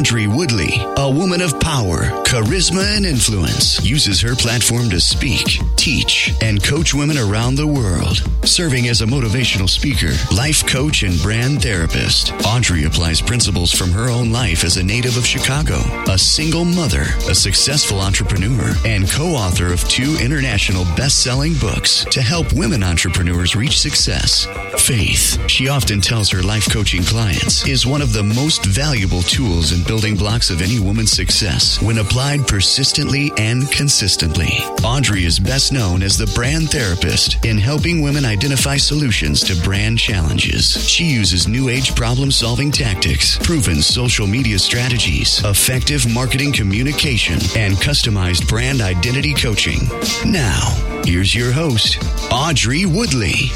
Audrey Woodley, a woman of power, charisma, and influence, uses her platform to speak, teach, and coach women around the world. Serving as a motivational speaker, life coach, and brand therapist, Audrey applies principles from her own life as a native of Chicago, a single mother, a successful entrepreneur, and co author of two international best selling books to help women entrepreneurs reach success. Faith, she often tells her life coaching clients, is one of the most valuable tools and building blocks of any woman's success when applied persistently and consistently. Audrey is best known as the brand therapist in helping women identify solutions to brand challenges. She uses new age problem solving tactics, proven social media strategies, effective marketing communication, and customized brand identity coaching. Now, here's your host, Audrey Woodley.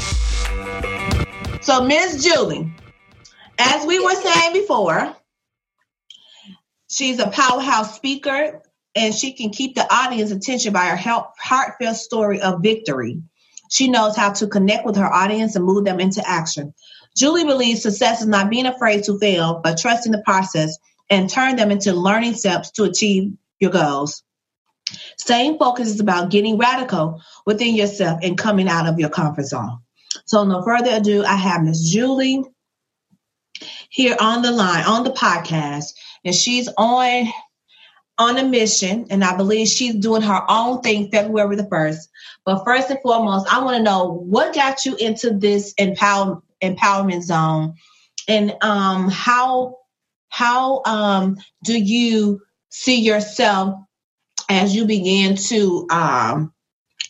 So, Miss Julie, as we were saying before, she's a powerhouse speaker and she can keep the audience attention by her heartfelt story of victory. She knows how to connect with her audience and move them into action. Jolie believes success is not being afraid to fail, but trusting the process and turn them into learning steps to achieve your goals. Staying focused is about getting radical within yourself and coming out of your comfort zone. So, no further ado, I have Miss Jolie here on the line on the podcast, and she's on on a mission, and I believe she's doing her own thing February the first. But first and foremost, I want to know what got you into this empower, empowerment zone, and um, how how um, do you see yourself as you begin to um,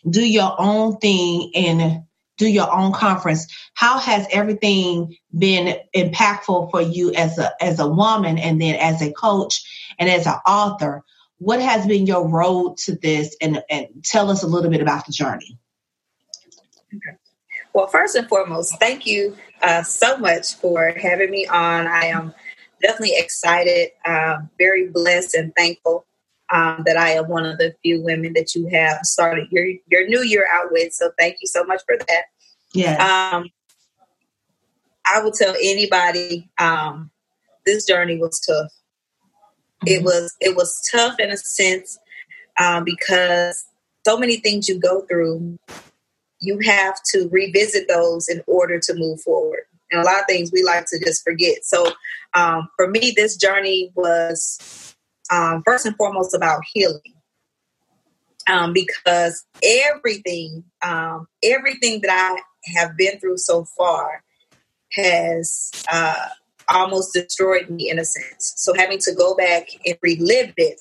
do your own thing and do your own conference. How has everything been impactful for you as a as a woman and then as a coach and as an author? What has been your road to this? And and tell us a little bit about the journey. Okay. well first and foremost thank you uh, so much for having me on. I am definitely excited uh, very blessed and thankful um, that I am one of the few women that you have started your your new year out with. So thank you so much for that. Yeah. Um, I would tell anybody um, this journey was tough. Mm-hmm. It was it was tough in a sense um, because so many things you go through, you have to revisit those in order to move forward. And a lot of things we like to just forget. So um, for me, this journey was um, first and foremost about healing. Um, because everything, um, everything that I have been through so far has uh, almost destroyed me in a sense. So having to go back and relive it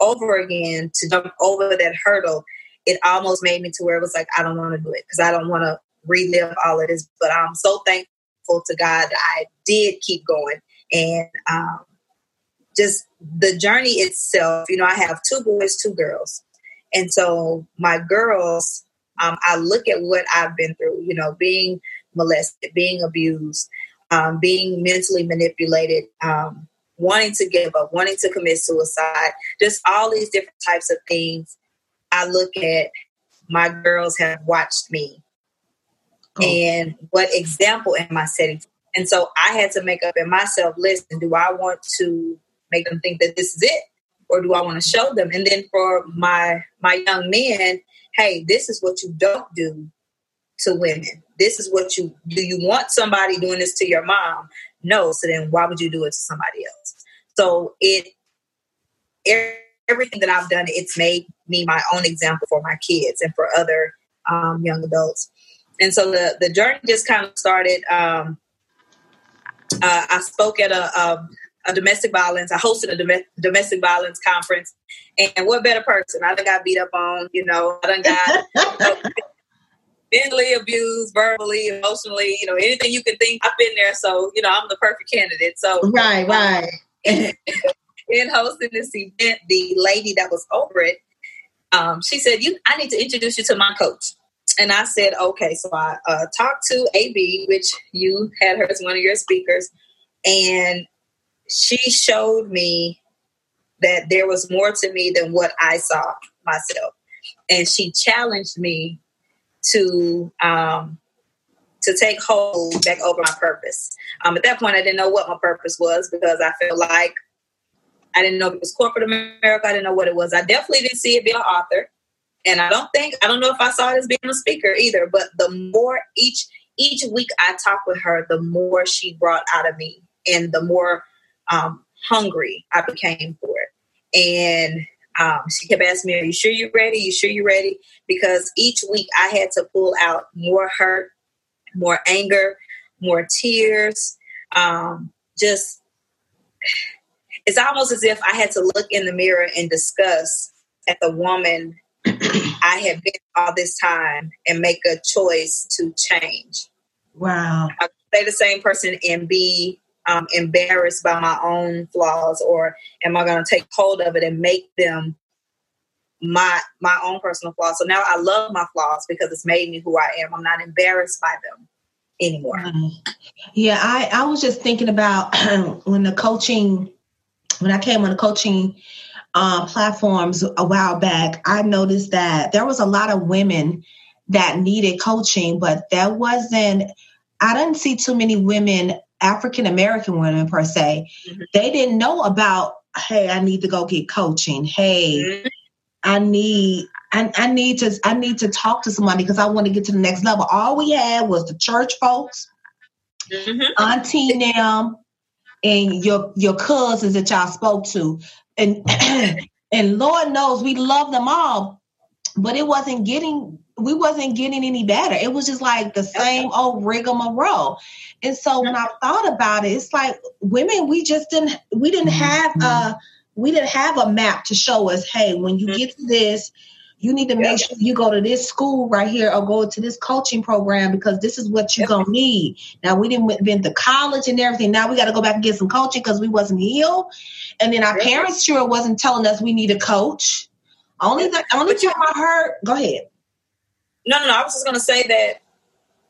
over again to jump over that hurdle, it almost made me to where it was like, I don't want to do it because I don't want to relive all of this. But I'm so thankful to God that I did keep going. And um, just the journey itself, you know, I have two boys, two girls. And so my girls, um, I look at what I've been through, you know, being molested, being abused, um, being mentally manipulated, um, wanting to give up, wanting to commit suicide, just all these different types of things. I look at my girls have watched me oh. and what example am I setting? And so I had to make up in myself, listen, do I want to make them think that this is it or do I want to show them? And then for my my young men, hey, this is what you don't do to women. This is what you do. You want somebody doing this to your mom? No. So then why would you do it to somebody else? So it everything that I've done, it's made me my own example for my kids and for other um, young adults. And so the the journey just kind of started. Um, uh, I spoke at a, a a domestic violence. I hosted a dom- domestic violence conference, and what better person? I done got beat up on. You know, I done got mentally abused, verbally, emotionally. You know, anything you can think. I've been there, so you know, I'm the perfect candidate. So right, right. in hosting this event, the lady that was over it, um, she said, "You, I need to introduce you to my coach." And I said, okay. So I uh, talked to AB, which you had her as one of your speakers. And she showed me that there was more to me than what I saw myself. And she challenged me to um, to take hold back over my purpose. Um, at that point, I didn't know what my purpose was because I felt like I didn't know if it was corporate America. I didn't know what it was. I definitely didn't see it being an author. And I don't think I don't know if I saw it as being a speaker either. But the more each each week I talked with her, the more she brought out of me, and the more um, hungry I became for it. And um, she kept asking me, "Are you sure you're ready? You sure you're ready?" Because each week I had to pull out more hurt, more anger, more tears. Um, just it's almost as if I had to look in the mirror and discuss at the woman I have been all this time and make a choice to change. Wow. I stay the same person and be um, embarrassed by my own flaws, or am I going to take hold of it and make them my my own personal flaws? So now I love my flaws because it's made me who I am. I'm not embarrassed by them anymore. Yeah, I I was just thinking about when the coaching when I came on the coaching uh, platforms a while back, I noticed that there was a lot of women that needed coaching, but there wasn't, I didn't see too many women, African American women per se. Mm-hmm. They didn't know about, hey, I need to go get coaching. Hey, mm-hmm. I need I, I, need to I need to talk to somebody because I want to get to the next level. All we had was the church folks, mm-hmm. auntie them, and your your cousins that y'all spoke to and and lord knows we love them all but it wasn't getting we wasn't getting any better it was just like the same old rigmarole and so when i thought about it it's like women we just didn't we didn't mm-hmm. have a we didn't have a map to show us hey when you mm-hmm. get to this you need to make sure you go to this school right here or go to this coaching program because this is what you're gonna need. Now we didn't been to college and everything. Now we got to go back and get some coaching because we wasn't healed, and then our parents sure wasn't telling us we need a coach. Only the only time I heard. Go ahead. No, no, no. I was just gonna say that.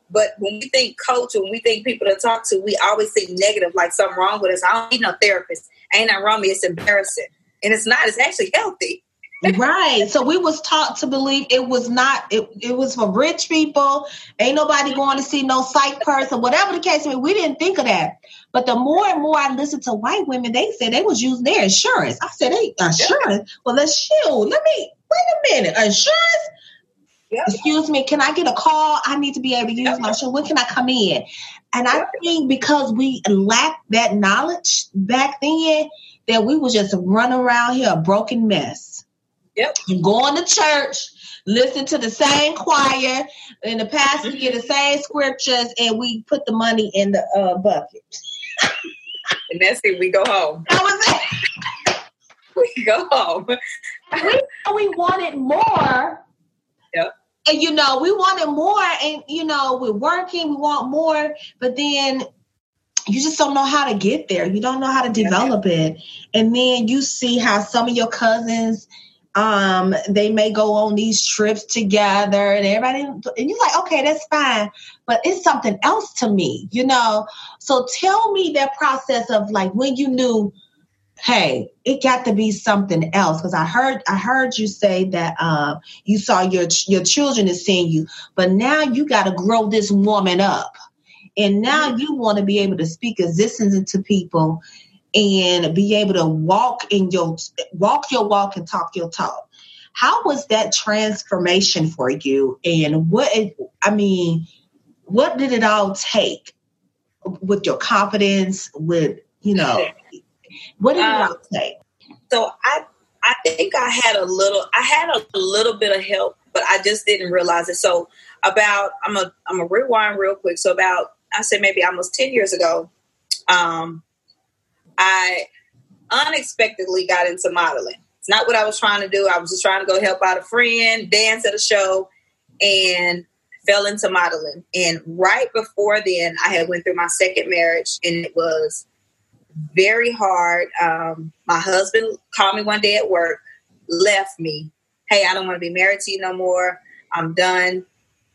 But when we think coach, when we think people to talk to, we always think negative, like something wrong with us. I don't need no therapist. Ain't nothing wrong me. It's embarrassing, and it's not. It's actually healthy right. So we was taught to believe it was not it, it was for rich people. Ain't nobody going to see no psych person, whatever the case may. We didn't think of that. But the more and more I listened to white women, they said they was using their insurance. I said, hey, insurance? Well, let's shield. Let me wait a minute. Insurance? Yep. Excuse me, can I get a call? I need to be able to use my show. When can I come in? And I think because we lacked that knowledge back then, that we was just running around here a broken mess. Yep. Going to church, listen to the same choir, and the pastor mm-hmm. get the same scriptures, and we put the money in the uh, bucket. and that's it. We go home. That was it. we go home. we we wanted more. Yep. And you know, we wanted more, and you know, we're working, we want more, but then you just don't know how to get there. You don't know how to develop it. And then you see how some of your cousins um, they may go on these trips together and everybody, and you're like, okay, that's fine, but it's something else to me, you know? So tell me that process of like when you knew, hey, it got to be something else. Cause I heard, I heard you say that, um, you saw your, your children is seeing you, but now you got to grow this woman up. And now you want to be able to speak existence into people and be able to walk in your walk your walk and talk your talk. How was that transformation for you? And what I mean, what did it all take with your confidence? With you know, what did um, all take? So I I think I had a little I had a little bit of help, but I just didn't realize it. So about I'm a I'm a rewind real quick. So about I said maybe almost ten years ago, um, I unexpectedly got into modeling. It's not what I was trying to do. I was just trying to go help out a friend, dance at a show, and fell into modeling. And right before then, I had went through my second marriage, and it was very hard. Um, my husband called me one day at work, left me. Hey, I don't want to be married to you no more. I'm done.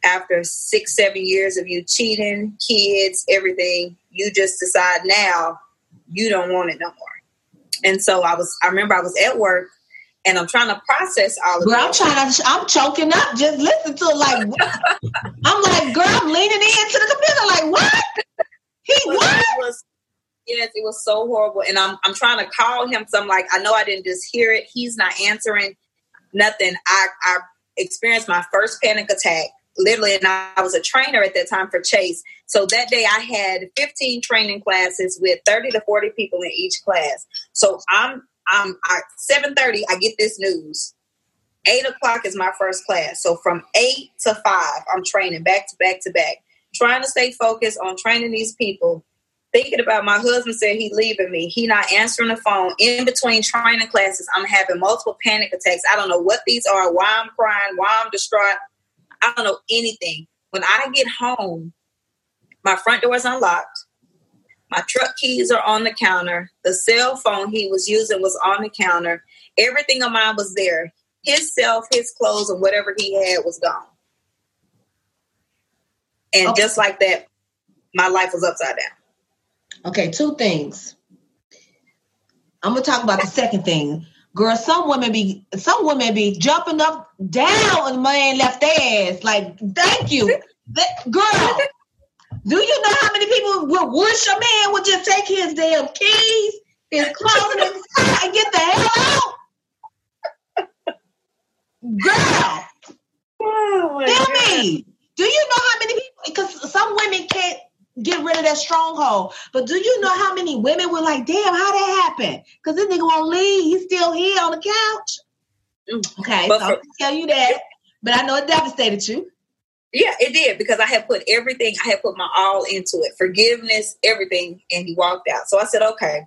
After six, seven years of you cheating, kids, everything, you just decide now you don't want it no more. And so I was, I remember I was at work and I'm trying to process all of girl, I'm trying to, I'm choking up. Just listen to it like, I'm like, girl, I'm leaning into the computer like, what? He what? It was, Yes, it was so horrible. And I'm I'm trying to call him. So I'm like, I know I didn't just hear it. He's not answering nothing. I I experienced my first panic attack literally, and I was a trainer at that time for Chase. So that day I had 15 training classes with 30 to 40 people in each class. So I'm I'm at 7:30. I get this news. Eight o'clock is my first class. So from eight to five, I'm training back to back to back, trying to stay focused on training these people. Thinking about my husband said he leaving me. He not answering the phone. In between training classes, I'm having multiple panic attacks. I don't know what these are, why I'm crying, why I'm distraught. I don't know anything. When I get home, my front door is unlocked. My truck keys are on the counter. The cell phone he was using was on the counter. Everything of mine was there. His self, his clothes, and whatever he had was gone. And okay. just like that, my life was upside down. Okay, two things. I'm gonna talk about the second thing. Girl, some women be some women be jumping up down and man left their ass. Like, thank you. That, girl, do you know how many people would wish a man would just take his damn keys, his clothes, and, and get the hell out? Girl, oh tell me, do you know how many people? Because some women can't get rid of that stronghold. But do you know how many women were like, damn, how that happened? Because this nigga won't leave. He's still here on the couch. Mm. Okay, but so for, tell you that. But I know it devastated you. Yeah, it did because I had put everything, I had put my all into it, forgiveness, everything, and he walked out. So I said, okay.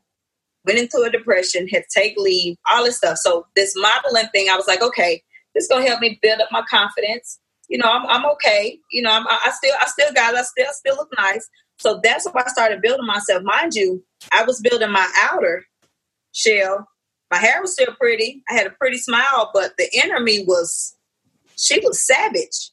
Went into a depression, had to take leave, all this stuff. So this modeling thing, I was like, okay, this gonna help me build up my confidence. You know, I'm, I'm okay. You know, I'm, I still, I still got. I still, still look nice. So that's why I started building myself. Mind you, I was building my outer shell. My hair was still pretty. I had a pretty smile, but the inner me was, she was savage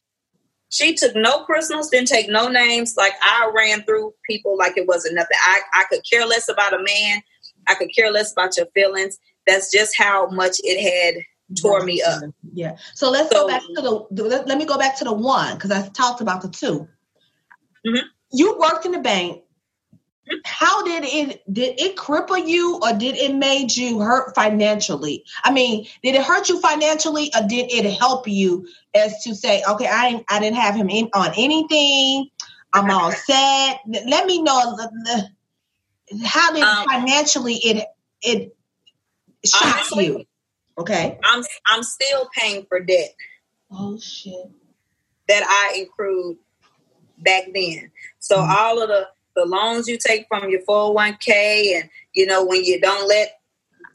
she took no personals, didn't take no names. Like I ran through people like it wasn't nothing. I, I could care less about a man. I could care less about your feelings. That's just how much it had tore me up. Yeah. So let's so, go back to the, let, let, me go back to the one because I talked about the 2 mm-hmm. You worked in the bank. How did it did it cripple you or did it made you hurt financially? I mean did it hurt you financially or did it help you as to say okay i i didn't have him in on anything. I'm all set. Let me know the, the, how did um, financially it it shock honestly, you okay. I'm i'm still paying for debt. Oh shit. That i accrued back then. So mm-hmm. all of the the loans you take from your 401k and you know when you don't let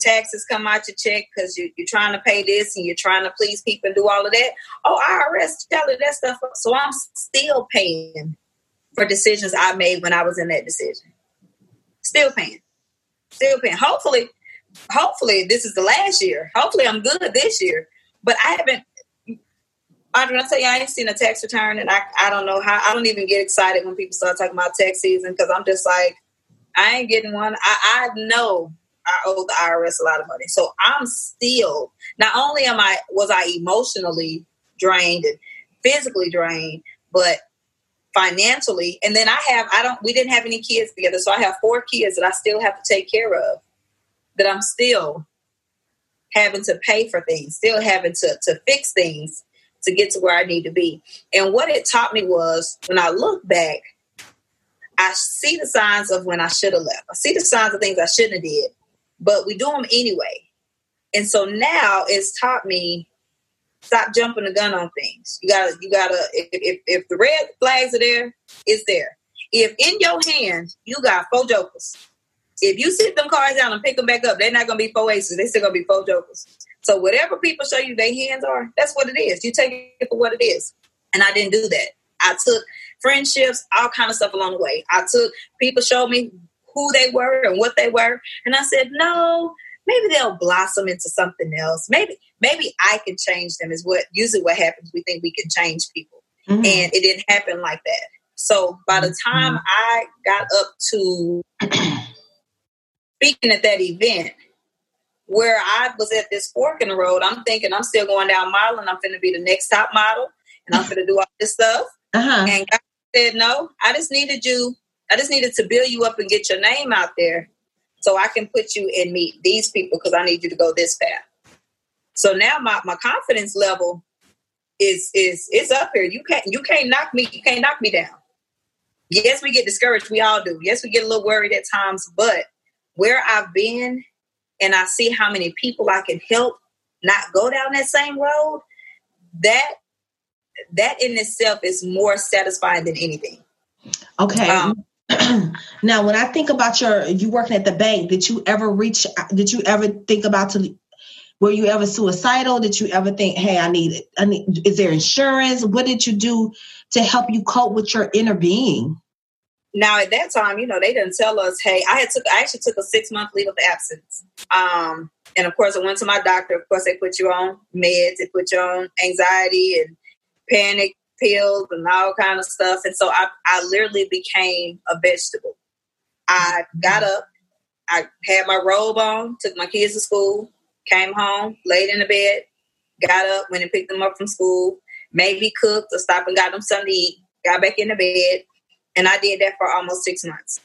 taxes come out your check because you, are trying to pay this and you're trying to please people and do all of that. Oh irs telling that stuff so i'm still paying for decisions i made when i was in that decision. Still paying. Still paying. Hopefully hopefully this is the last year hopefully i'm good this year but i haven't Audrey, I tell you, I ain't seen a tax return, and I, I don't know how. I don't even get excited when people start talking about tax season because I'm just like, I ain't getting one. I, I know I owe the IRS a lot of money, so I'm still. Not only am I was I emotionally drained and physically drained, but financially, and then I have I don't. We didn't have any kids together, so I have four kids that I still have to take care of. That I'm still having to pay for things, still having to to fix things to get to where I need to be. And what it taught me was when I look back, I see the signs of when I should have left. I see the signs of things I shouldn't have did, but we do them anyway. And so now it's taught me stop jumping the gun on things. You gotta, you gotta. If, if, if the red flags are there, it's there. If in your hand you got four jokers, if you sit them cards down and pick them back up, they're not gonna be four aces. They're still gonna be four jokers. So whatever people show you their hands are, that's what it is. You take it for what it is. And I didn't do that. I took friendships, all kind of stuff along the way. I took people showed me who they were and what they were, and I said, no, maybe they'll blossom into something else. Maybe maybe I can change them. Is what usually what happens. We think we can change people, mm-hmm. and it didn't happen like that. So by the time mm-hmm. I got up to speaking at that event, where I was at this fork in the road, I'm thinking I'm still going down modeling. I'm going to be the next top model and I'm going to do all this stuff. Uh-huh. And God said, no, I just needed you. I just needed to build you up and get your name out there so I can put you and meet these people because I need you to go this path. So now my, my confidence level is is is up here. You can't you can't knock me, you can't knock me down. Yes, we get discouraged. We all do. Yes, we get a little worried at times, but where I've been and I see how many people I can help not go down that same road, that that in itself is more satisfying than anything. Okay. Um, now, when I think about your you working at the bank, did you ever reach? Did you ever think about to? Were you ever suicidal? Did you ever think, "Hey, I need it. I need." Is there insurance? What did you do to help you cope with your inner being? Now, at that time, you know, they didn't tell us, "Hey, I had took. I actually took a six month leave of absence." Um, and of course, I went to my doctor. Of course, they put you on meds. They put you on anxiety and panic pills and all kind of stuff. And so I, I literally became a vegetable. I got up, I had my robe on, took my kids to school, came home, laid in the bed, got up, went and picked them up from school, maybe cooked or stopped and got them something to eat, got back in the bed. And I did that for almost six months.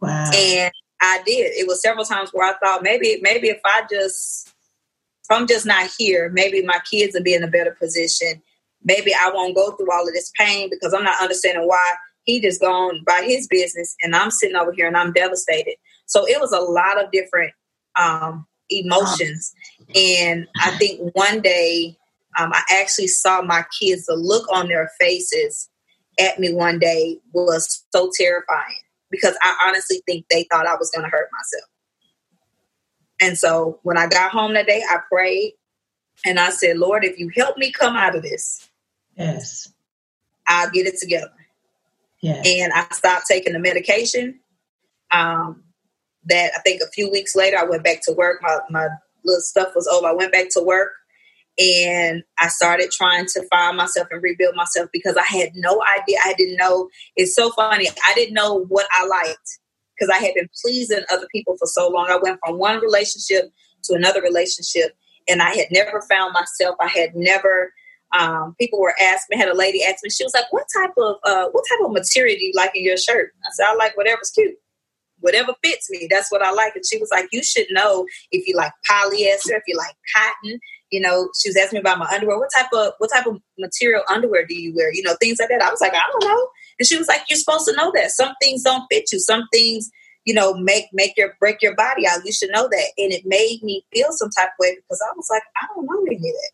Wow. And I did. It was several times where I thought maybe maybe if I just if I'm just not here, maybe my kids will be in a better position maybe I won't go through all of this pain because I'm not understanding why he just gone by his business and I'm sitting over here and I'm devastated. So it was a lot of different um, emotions. And I think one day um, I actually saw my kids, the look on their faces at me one day was so terrifying because I honestly think they thought I was going to hurt myself. And so when I got home that day, I prayed and I said, Lord, if you help me come out of this, Yes. I'll get it together. Yes. And I stopped taking the medication. Um, that I think a few weeks later, I went back to work. My, my little stuff was over. I went back to work and I started trying to find myself and rebuild myself because I had no idea. I didn't know. It's so funny. I didn't know what I liked because I had been pleasing other people for so long. I went from one relationship to another relationship and I had never found myself. I had never um, people were asking had a lady ask me, she was like, what type of, uh, what type of material do you like in your shirt? I said, I like whatever's cute. Whatever fits me, that's what I like. And she was like, you should know if you like polyester, if you like cotton, you know, she was asking me about my underwear. What type of what type of material underwear do you wear? You know, things like that. I was like, I don't know. And she was like, You're supposed to know that. Some things don't fit you. Some things, you know, make make your break your body out. You should know that. And it made me feel some type of way because I was like, I don't know any of that.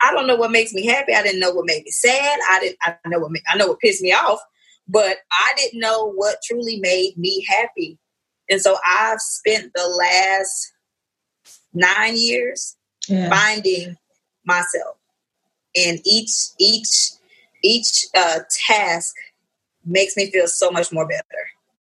I don't know what makes me happy. I didn't know what made me sad. I didn't. I know what. I know what pissed me off, but I didn't know what truly made me happy. And so I've spent the last nine years yeah. finding myself, and each each each uh, task makes me feel so much more better.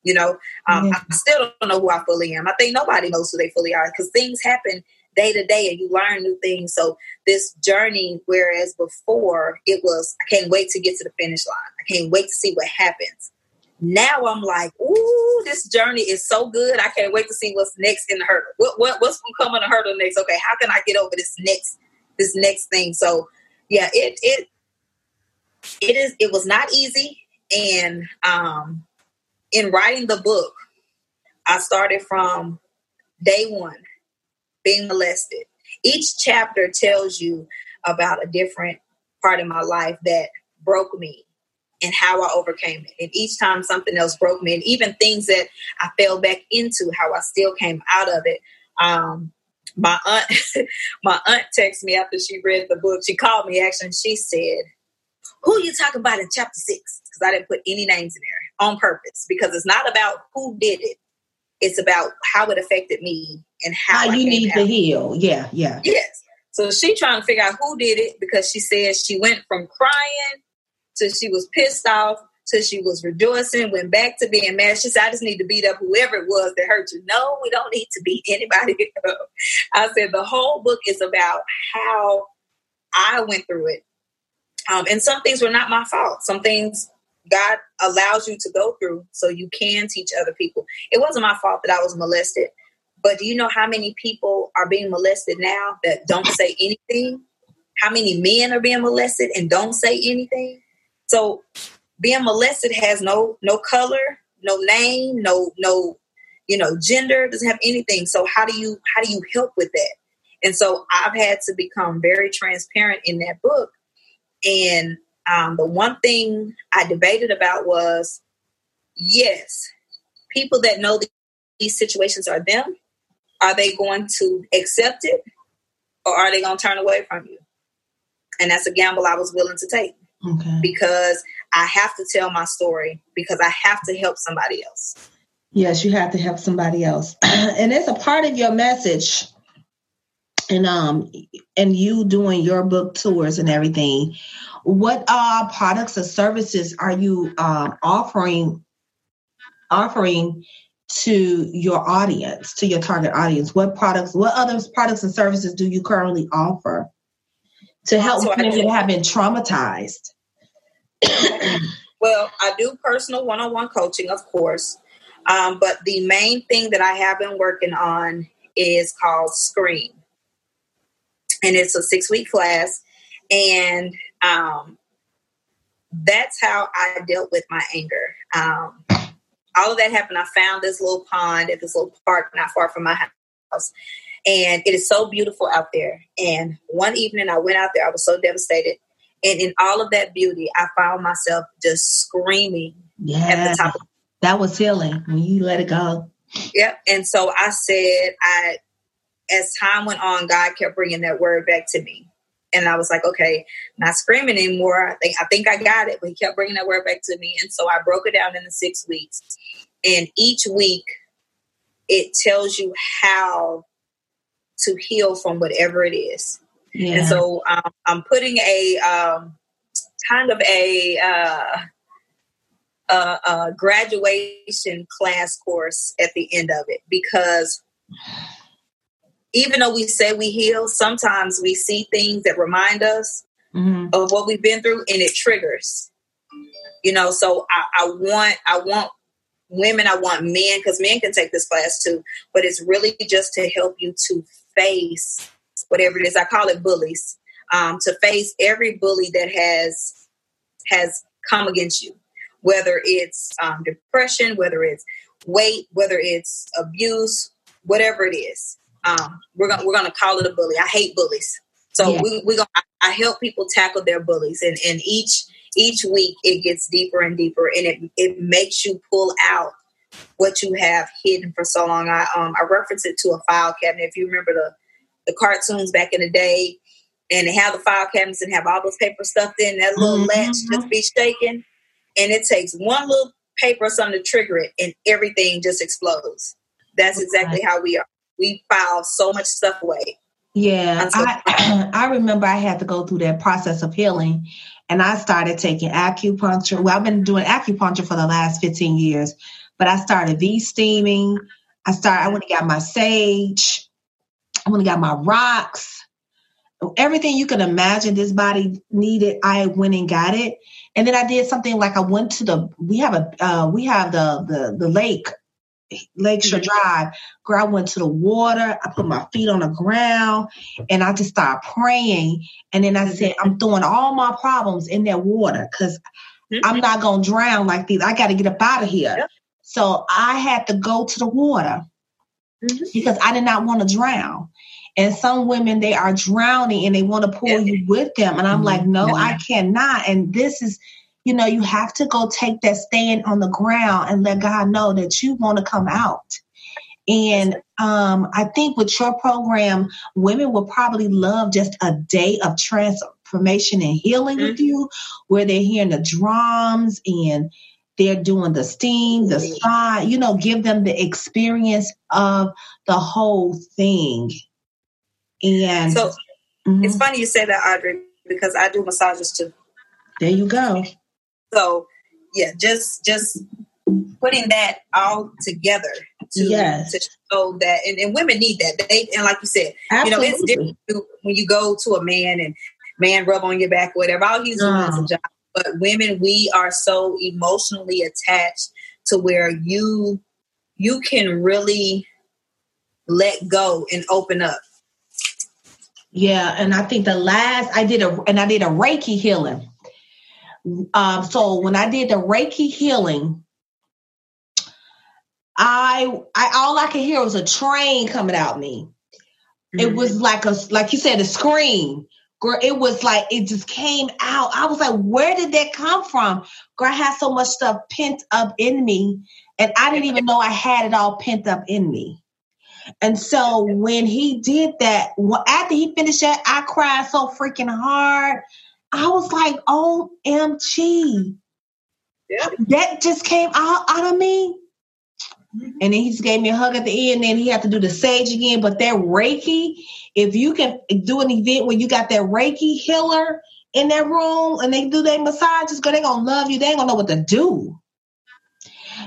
You know, um, yeah. I still don't know who I fully am. I think nobody knows who they fully are because things happen day to day and you learn new things. So this journey, whereas before it was, I can't wait to get to the finish line. I can't wait to see what happens. Now I'm like, ooh, this journey is so good. I can't wait to see what's next in the hurdle. What, what what's in the hurdle next? Okay, how can I get over this next this next thing? So yeah, it it it is it was not easy. And um in writing the book, I started from day one being molested. Each chapter tells you about a different part of my life that broke me and how I overcame it. And each time something else broke me, and even things that I fell back into, how I still came out of it. Um, my aunt, my aunt texted me after she read the book. She called me actually, and she said, "Who are you talking about in chapter six? Because I didn't put any names in there on purpose because it's not about who did it; it's about how it affected me and how, how you need out. to heal. Yeah, yeah. Yes. So she trying to figure out who did it because she said she went from crying to she was pissed off to she was rejoicing, went back to being mad. She said, I just need to beat up whoever it was that hurt you. No, we don't need to beat anybody up. I said, the whole book is about how I went through it. Um, and some things were not my fault. Some things God allows you to go through so you can teach other people. It wasn't my fault that I was molested. But do you know how many people are being molested now that don't say anything? How many men are being molested and don't say anything? So being molested has no no color, no name, no no you know gender, doesn't have anything. So how do you how do you help with that? And so I've had to become very transparent in that book. And um, the one thing I debated about was yes, people that know these situations are them, are they going to accept it or are they going to turn away from you? And that's a gamble I was willing to take okay. because I have to tell my story because I have to help somebody else. Yes, you have to help somebody else. and it's a part of your message and um and you doing your book tours and everything. What uh products or services are you um offering offering to your audience, to your target audience? What products, what other products and services do you currently offer to help so women that have been traumatized? well, I do personal one on one coaching, of course. Um, but the main thing that I have been working on is called Scream. And it's a six week class. And um, that's how I dealt with my anger. Um, all of that happened. I found this little pond at this little park not far from my house. And it is so beautiful out there. And one evening I went out there, I was so devastated. And in all of that beauty, I found myself just screaming yeah, at the top. Of- that was healing when you let it go. Yep. And so I said, I, as time went on, God kept bringing that word back to me. And I was like, okay, not screaming anymore. I think I think I got it, but he kept bringing that word back to me. And so I broke it down into six weeks. And each week, it tells you how to heal from whatever it is. Yeah. And so um, I'm putting a um, kind of a, uh, a, a graduation class course at the end of it because even though we say we heal, sometimes we see things that remind us mm-hmm. of what we've been through and it triggers. You know, so I, I want I want women, I want men, because men can take this class too, but it's really just to help you to face whatever it is. I call it bullies. Um, to face every bully that has has come against you, whether it's um, depression, whether it's weight, whether it's abuse, whatever it is um, we're gonna we're gonna call it a bully. I hate bullies, so yeah. we we gonna I help people tackle their bullies, and and each each week it gets deeper and deeper, and it it makes you pull out what you have hidden for so long. I um I reference it to a file cabinet. If you remember the the cartoons back in the day, and have the file cabinets and have all those paper stuffed in, that little mm-hmm. latch just be shaking, and it takes one little paper or something to trigger it, and everything just explodes. That's exactly how we are we file so much stuff away. Yeah, I, I remember I had to go through that process of healing, and I started taking acupuncture. Well, I've been doing acupuncture for the last fifteen years, but I started V steaming. I started. I went and got my sage. I went and got my rocks. Everything you can imagine this body needed, I went and got it. And then I did something like I went to the. We have a. Uh, we have the the the lake Lakeshore mm-hmm. Drive. Girl, I went to the water. I put my feet on the ground and I just started praying. And then I said, I'm throwing all my problems in that water because mm-hmm. I'm not going to drown like these. I got to get up out of here. Yep. So I had to go to the water mm-hmm. because I did not want to drown. And some women, they are drowning and they want to pull you with them. And I'm like, mm-hmm. no, I cannot. And this is you know, you have to go take that stand on the ground and let God know that you want to come out. And um, I think with your program, women will probably love just a day of transformation and healing mm-hmm. with you, where they're hearing the drums and they're doing the steam, the spa, you know, give them the experience of the whole thing. And so mm-hmm. it's funny you say that, Audrey, because I do massages too. There you go. So yeah, just just putting that all together to, yes. to show that and, and, women need that. They and like you said, Absolutely. you know, it's different when you go to a man and man rub on your back, whatever. All he's doing is a job. But women, we are so emotionally attached to where you you can really let go and open up. Yeah, and I think the last I did a and I did a Reiki healing um, so when I did the Reiki healing, I, I all I could hear was a train coming out me. Mm-hmm. It was like a like you said a scream. Girl, it was like it just came out. I was like, where did that come from? Girl, I had so much stuff pent up in me, and I didn't even know I had it all pent up in me. And so when he did that, after he finished that, I cried so freaking hard. I was like, OMG. Yeah. That just came out, out of me. Mm-hmm. And then he just gave me a hug at the end. Then he had to do the sage again. But that Reiki, if you can do an event where you got that Reiki healer in that room and they do their massages, because they're gonna love you. They ain't gonna know what to do.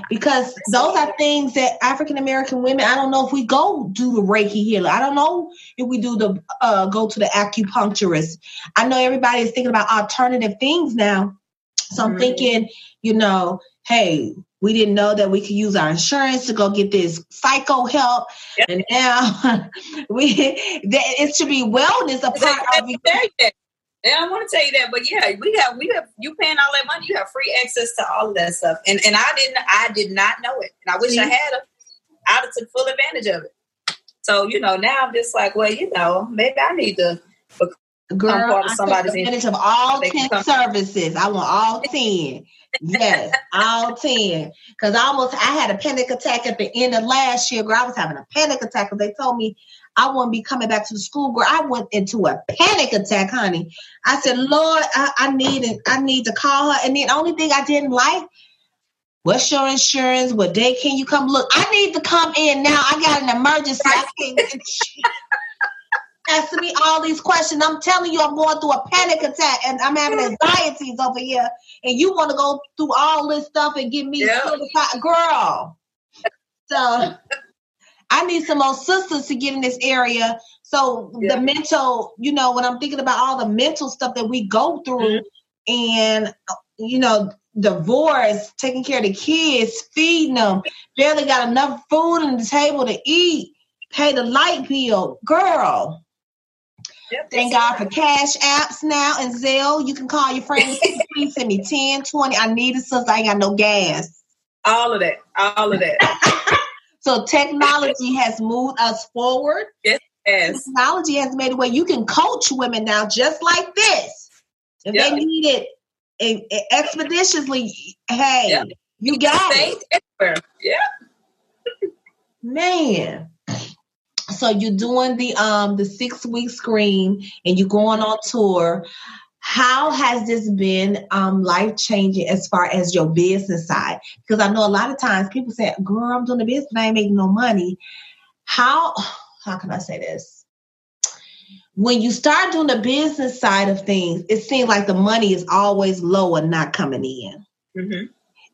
Because those are things that African American women, I don't know if we go do the Reiki healer. I don't know if we do the uh, go to the acupuncturist. I know everybody is thinking about alternative things now. So I'm mm-hmm. thinking, you know, hey, we didn't know that we could use our insurance to go get this psycho help, yep. and now we that it should be wellness a part of it. Yeah, I want to tell you that, but yeah, we have we have you paying all that money, you have free access to all of that stuff, and and I didn't I did not know it, and I wish I had a, I'd have took full advantage of it. So you know now I'm just like, well, you know, maybe I need to Girl, part of somebody's I advantage of all ten services. I want all ten. Yes, all 10. Because almost I had a panic attack at the end of last year, girl. I was having a panic attack because they told me I wouldn't be coming back to the school, girl. I went into a panic attack, honey. I said, Lord, I, I need. I need to call her. And the only thing I didn't like, what's your insurance? What day can you come? Look, I need to come in now. I got an emergency. I can't asking me all these questions. I'm telling you, I'm going through a panic attack and I'm having anxieties over here. And you want to go through all this stuff and give me yeah. certified girl. So I need some more sisters to get in this area. So yeah. the mental, you know, when I'm thinking about all the mental stuff that we go through mm-hmm. and you know, divorce, taking care of the kids, feeding them, barely got enough food on the table to eat, pay the light bill. Girl, Yep, Thank God for cash apps now and Zelle. You can call your friends. Send me 10, 20. I need it since I ain't got no gas. All of that. All of that. so technology has moved us forward. Yes. yes. Technology has made a way you can coach women now just like this. If yep. they need it expeditiously, hey, yep. you got it. Yeah. Man so you're doing the um the six week scream and you're going on tour. How has this been um, life changing as far as your business side? Because i know a lot of times people say girl i'm doing the business i ain't making no money. How how can i say this? When you start doing the business side of things it seems like the money is always low and not coming in. Mm-hmm.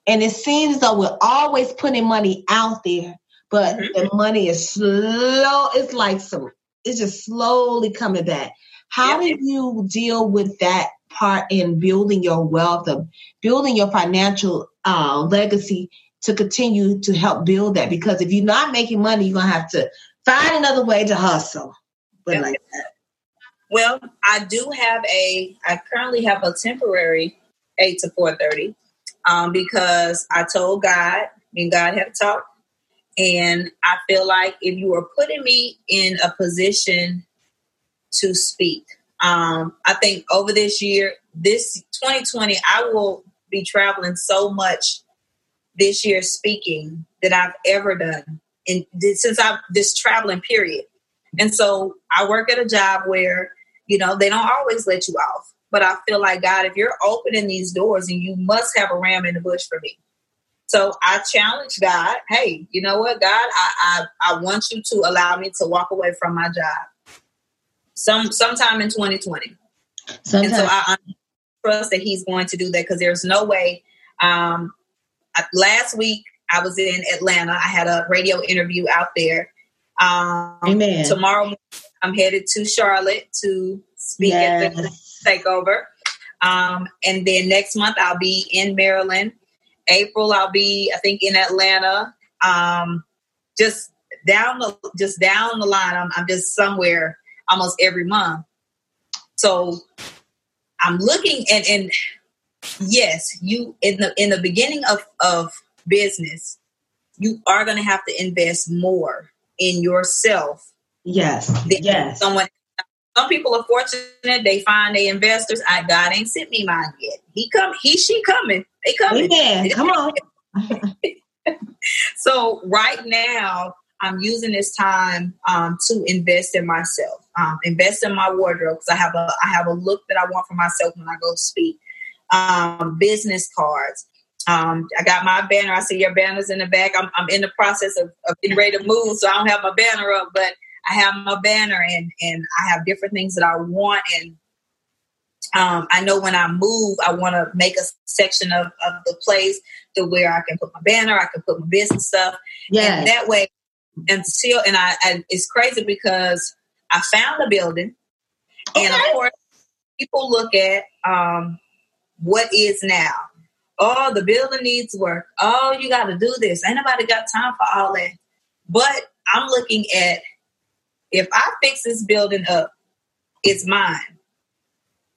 and it seems as though we're always putting money out there but mm-hmm. the money is slow. It's like some, it's just slowly coming back. How yeah. do you deal with that part in building your wealth, of building your financial uh, legacy to continue to help build that? Because if you're not making money, you're gonna have to find another way to hustle. But yeah. like that. Well, I do have a. I currently have a temporary eight to four thirty, um, because I told God, and God had to talk and I feel like if you are putting me in a position to speak, um, I think over this year, this 2020, I will be traveling so much this year speaking that I've ever done in since I've this traveling period. And so I work at a job where, you know, they don't always let you off. But I feel like God, if you're opening these doors and you must have a ram in the bush for me. So I challenged God, hey, you know what, God, I, I, I want you to allow me to walk away from my job some sometime in 2020. Sometime. And so I, I trust that he's going to do that because there's no way. Um, last week I was in Atlanta. I had a radio interview out there. Um, Amen. Tomorrow I'm headed to Charlotte to speak yes. at the takeover. Um, and then next month I'll be in Maryland April, I'll be, I think, in Atlanta. Um, just down the just down the line, I'm, I'm just somewhere almost every month. So I'm looking and and yes, you in the in the beginning of of business, you are going to have to invest more in yourself. Yes. yes. Someone. Some people are fortunate; they find they investors. I God ain't sent me mine yet. He come. He she coming. They coming. Yeah. Come on. so right now, I'm using this time um, to invest in myself, um, invest in my wardrobe because I have a I have a look that I want for myself when I go speak. Um, business cards. Um, I got my banner. I see your banners in the back. I'm, I'm in the process of, of getting ready to move, so I don't have my banner up, but I have my banner and and I have different things that I want and um, I know when I move, I want to make a section of, of the place to where I can put my banner, I can put my business stuff. Yeah. And that way, until, and I, I, it's crazy because I found a building. Okay. And of course, people look at um, what is now. Oh, the building needs work. Oh, you got to do this. Ain't nobody got time for all that. But I'm looking at if I fix this building up, it's mine.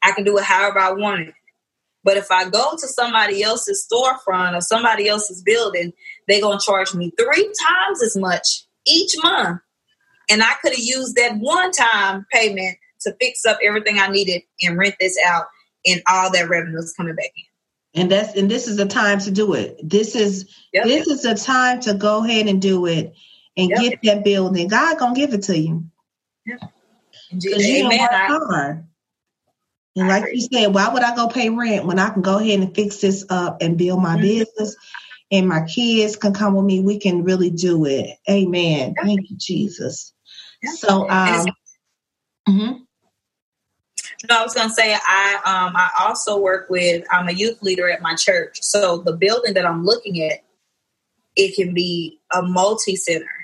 I can do it however I want it. But if I go to somebody else's storefront or somebody else's building, they're going to charge me three times as much each month. And I could have used that one time payment to fix up everything I needed and rent this out, and all that revenue is coming back in. And that's and this is the time to do it. This is yep. this is the time to go ahead and do it and yep. get that building. God gonna give it to you. Yeah. Because you don't work hard. And like you said, why would I go pay rent when I can go ahead and fix this up and build my mm-hmm. business and my kids can come with me? We can really do it. Amen. Yeah. Thank you, Jesus. Yeah. So, um, mm-hmm. No, I was gonna say I um I also work with I'm a youth leader at my church. So the building that I'm looking at, it can be a multi center.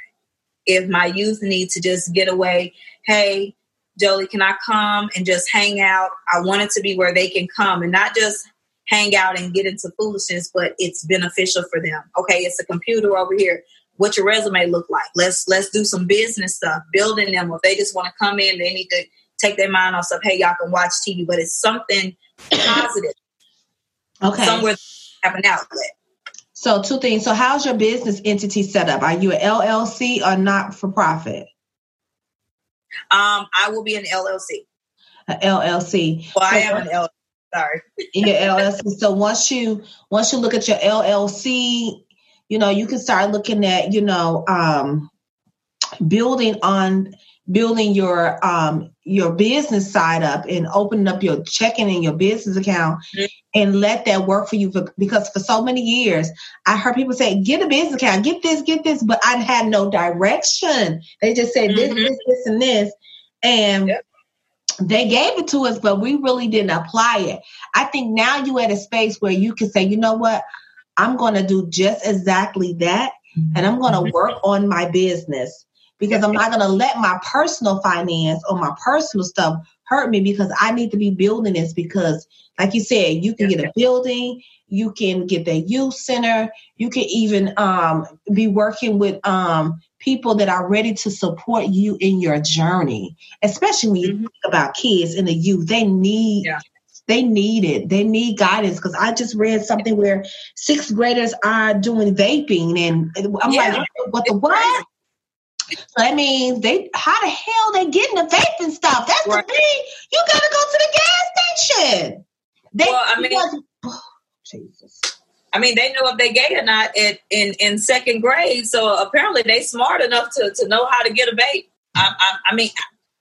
If my youth need to just get away, hey, Jolie, can I come and just hang out? I want it to be where they can come and not just hang out and get into foolishness, but it's beneficial for them. Okay, it's a computer over here. What your resume look like? Let's let's do some business stuff, building them. If they just want to come in, they need to take their mind off stuff. Hey, y'all can watch TV, but it's something positive. Okay, somewhere have an outlet. So two things. So how's your business entity set up? Are you an LLC or not for profit? Um, I will be an LLC. An LLC. Well, so, I am an LLC. Sorry. your LLC. So once you once you look at your LLC, you know you can start looking at you know um, building on building your um your business side up and opening up your checking in your business account mm-hmm. and let that work for you for, because for so many years I heard people say get a business account get this get this but I had no direction they just said mm-hmm. this this this and this and yep. they gave it to us but we really didn't apply it I think now you at a space where you can say you know what I'm going to do just exactly that and I'm going to mm-hmm. work on my business because I'm not going to let my personal finance or my personal stuff hurt me because I need to be building this because like you said, you can get a building, you can get the youth center, you can even um, be working with um, people that are ready to support you in your journey, especially when you mm-hmm. think about kids and the youth. They need yeah. they need it. They need guidance because I just read something where sixth graders are doing vaping, and I'm yeah. like, what the what? So that means they how the hell they getting the vaping stuff? That's right. the thing. You gotta go to the gas station. They, well, I mean, oh, Jesus. I mean, they know if they gay or not at, in in second grade. So apparently, they smart enough to to know how to get a vape. I, I, I mean,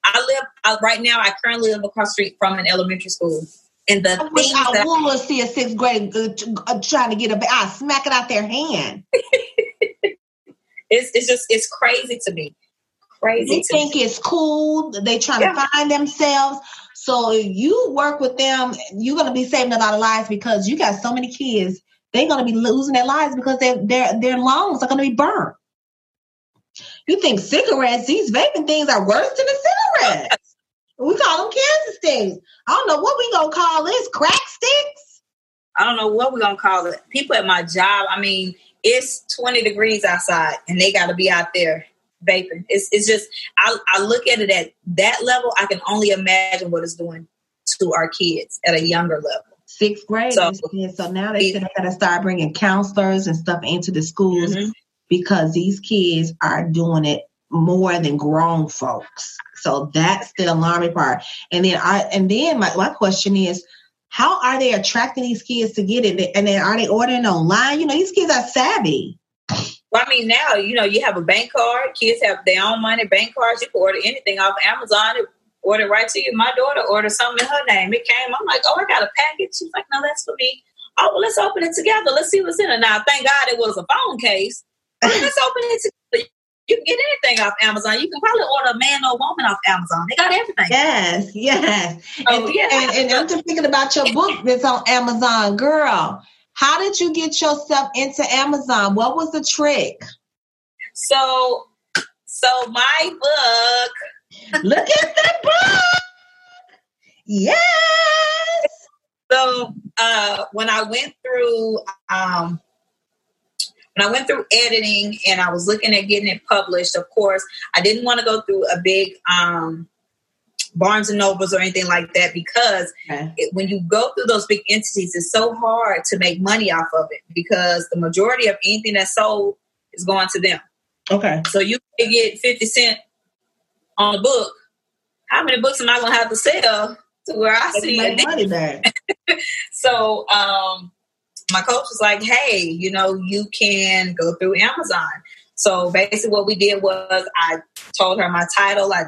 I live I, right now. I currently live across street from an elementary school. And the I wish I would see a sixth grade uh, uh, trying to get a. I smack it out their hand. It's it's just it's crazy to me. Crazy. They think me. it's cool. They trying yeah. to find themselves. So if you work with them, you're gonna be saving a lot of lives because you got so many kids. They're gonna be losing their lives because their their their lungs are gonna be burned. You think cigarettes, these vaping things are worse than the cigarettes. we call them cancer sticks. I don't know what we gonna call this, crack sticks. I don't know what we're gonna call it. People at my job, I mean, it's 20 degrees outside and they got to be out there vaping. It's, it's just, I, I look at it at that level. I can only imagine what it's doing to our kids at a younger level. Sixth grade. So, so now they said they got to start bringing counselors and stuff into the schools mm-hmm. because these kids are doing it more than grown folks. So that's the alarming part. And then I and then my, my question is, how are they attracting these kids to get it? And then are they ordering online? You know, these kids are savvy. Well, I mean, now you know you have a bank card. Kids have their own money, bank cards. You can order anything off Amazon. Order right to you. My daughter ordered something in her name. It came. I'm like, oh, I got a package. She's like, no, that's for me. Oh, well, let's open it together. Let's see what's in it. Now, thank God it was a phone case. let's open it together. You can get anything off Amazon. You can probably order a man or woman off Amazon. They got everything. Yes, yes. Oh, and, yeah. And, and I'm just thinking about your book that's on Amazon. Girl, how did you get yourself into Amazon? What was the trick? So, so my book. Look at the book. Yes. So uh, when I went through um, when I went through editing and I was looking at getting it published, of course, I didn't want to go through a big um, Barnes and Nobles or anything like that because okay. it, when you go through those big entities, it's so hard to make money off of it because the majority of anything that's sold is going to them. Okay. So you can get 50 cent on a book. How many books am I going to have to sell to where I see money back? so, um, my coach was like, hey, you know, you can go through Amazon. So basically, what we did was I told her my title, I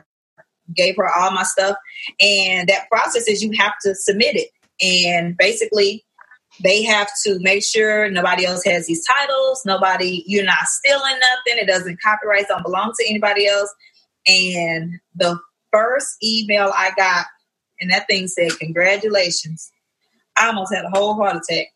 gave her all my stuff, and that process is you have to submit it. And basically, they have to make sure nobody else has these titles, nobody, you're not stealing nothing, it doesn't copyrights don't belong to anybody else. And the first email I got, and that thing said, Congratulations. I almost had a whole heart attack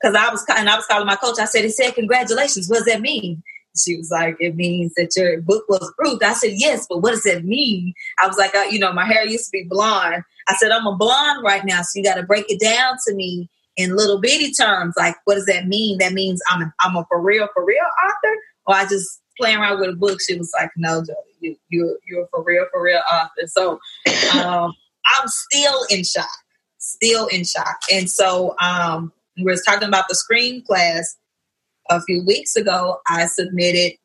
because I was and I was calling my coach. I said, "It said congratulations. What does that mean?" She was like, "It means that your book was approved." I said, "Yes, but what does that mean?" I was like, uh, "You know, my hair used to be blonde." I said, "I'm a blonde right now, so you got to break it down to me in little bitty terms. Like, what does that mean? That means I'm a, I'm a for real for real author, or I just playing around with a book." She was like, "No, you you you're a for real for real author." So, um, I'm still in shock, still in shock, and so um, we were talking about the screen class a few weeks ago. I submitted,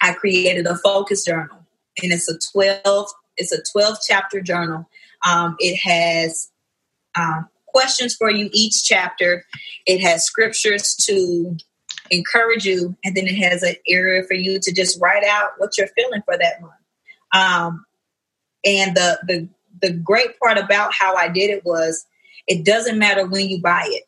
I created a focus journal, and it's a 12, it's a 12 chapter journal. Um, it has um, questions for you each chapter. It has scriptures to encourage you, and then it has an area for you to just write out what you're feeling for that month. Um, and the the the great part about how I did it was it doesn't matter when you buy it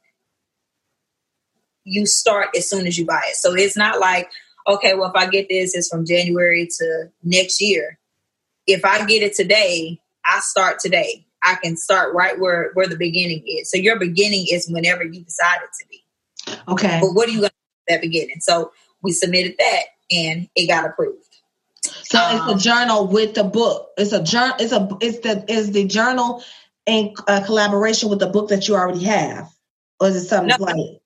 you start as soon as you buy it. So it's not like, okay, well, if I get this, it's from January to next year. If I get it today, I start today. I can start right where where the beginning is. So your beginning is whenever you decide it to be. Okay. But what are you going to that beginning? So we submitted that and it got approved. So um, it's a um, journal with the book. It's a journal. It's a it's the is the journal in uh, collaboration with the book that you already have, or is it something no, like?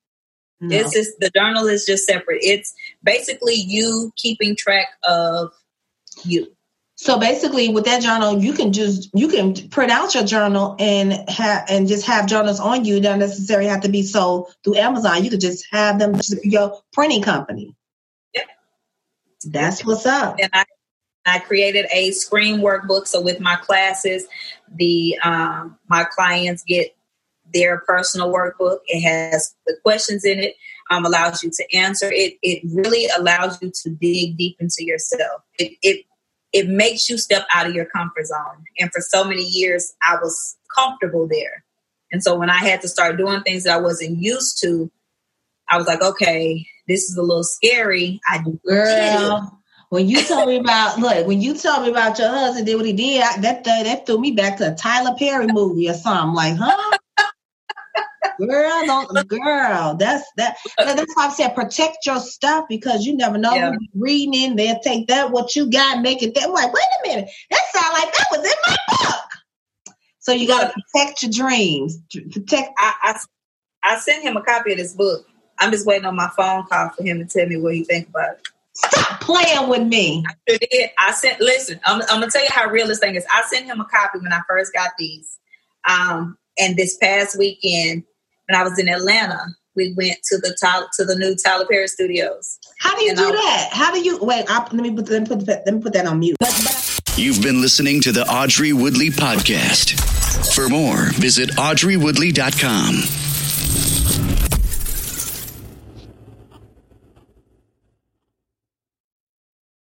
No. It's just the journal is just separate. It's basically you keeping track of you. So basically, with that journal, you can just you can print out your journal and have and just have journals on you. Don't necessarily have to be sold through Amazon. You could just have them your printing company. Yeah, that's what's up. And I I created a screen workbook. So with my classes, the um, my clients get their personal workbook. It has the questions in it, um, allows you to answer it. It really allows you to dig deep into yourself. It, it it makes you step out of your comfort zone. And for so many years, I was comfortable there. And so when I had to start doing things that I wasn't used to, I was like, okay, this is a little scary. I do. Girl, when you told me about look, when you told me about your husband did what he did, I, that that threw me back to a Tyler Perry movie or something. Like, huh? Girl, don't, girl, that's that. That's why I said protect your stuff because you never know yeah. reading in. They'll take that what you got, make it that. I'm like, wait a minute, that sound like that was in my book. So you got to protect your dreams. Protect. I, I I sent him a copy of this book. I'm just waiting on my phone call for him to tell me what he think about it. Stop playing with me. I sure did. I sent. Listen, I'm, I'm, gonna tell you how real this thing is. I sent him a copy when I first got these, um, and this past weekend when I was in Atlanta, we went to the to the new Tyler Perry Studios. How do you And do I- that? How do you wait? I, let me put let me put that, let me put that on mute. You've been listening to the Audrey Woodley Podcast. For more, visit audreywoodley.com.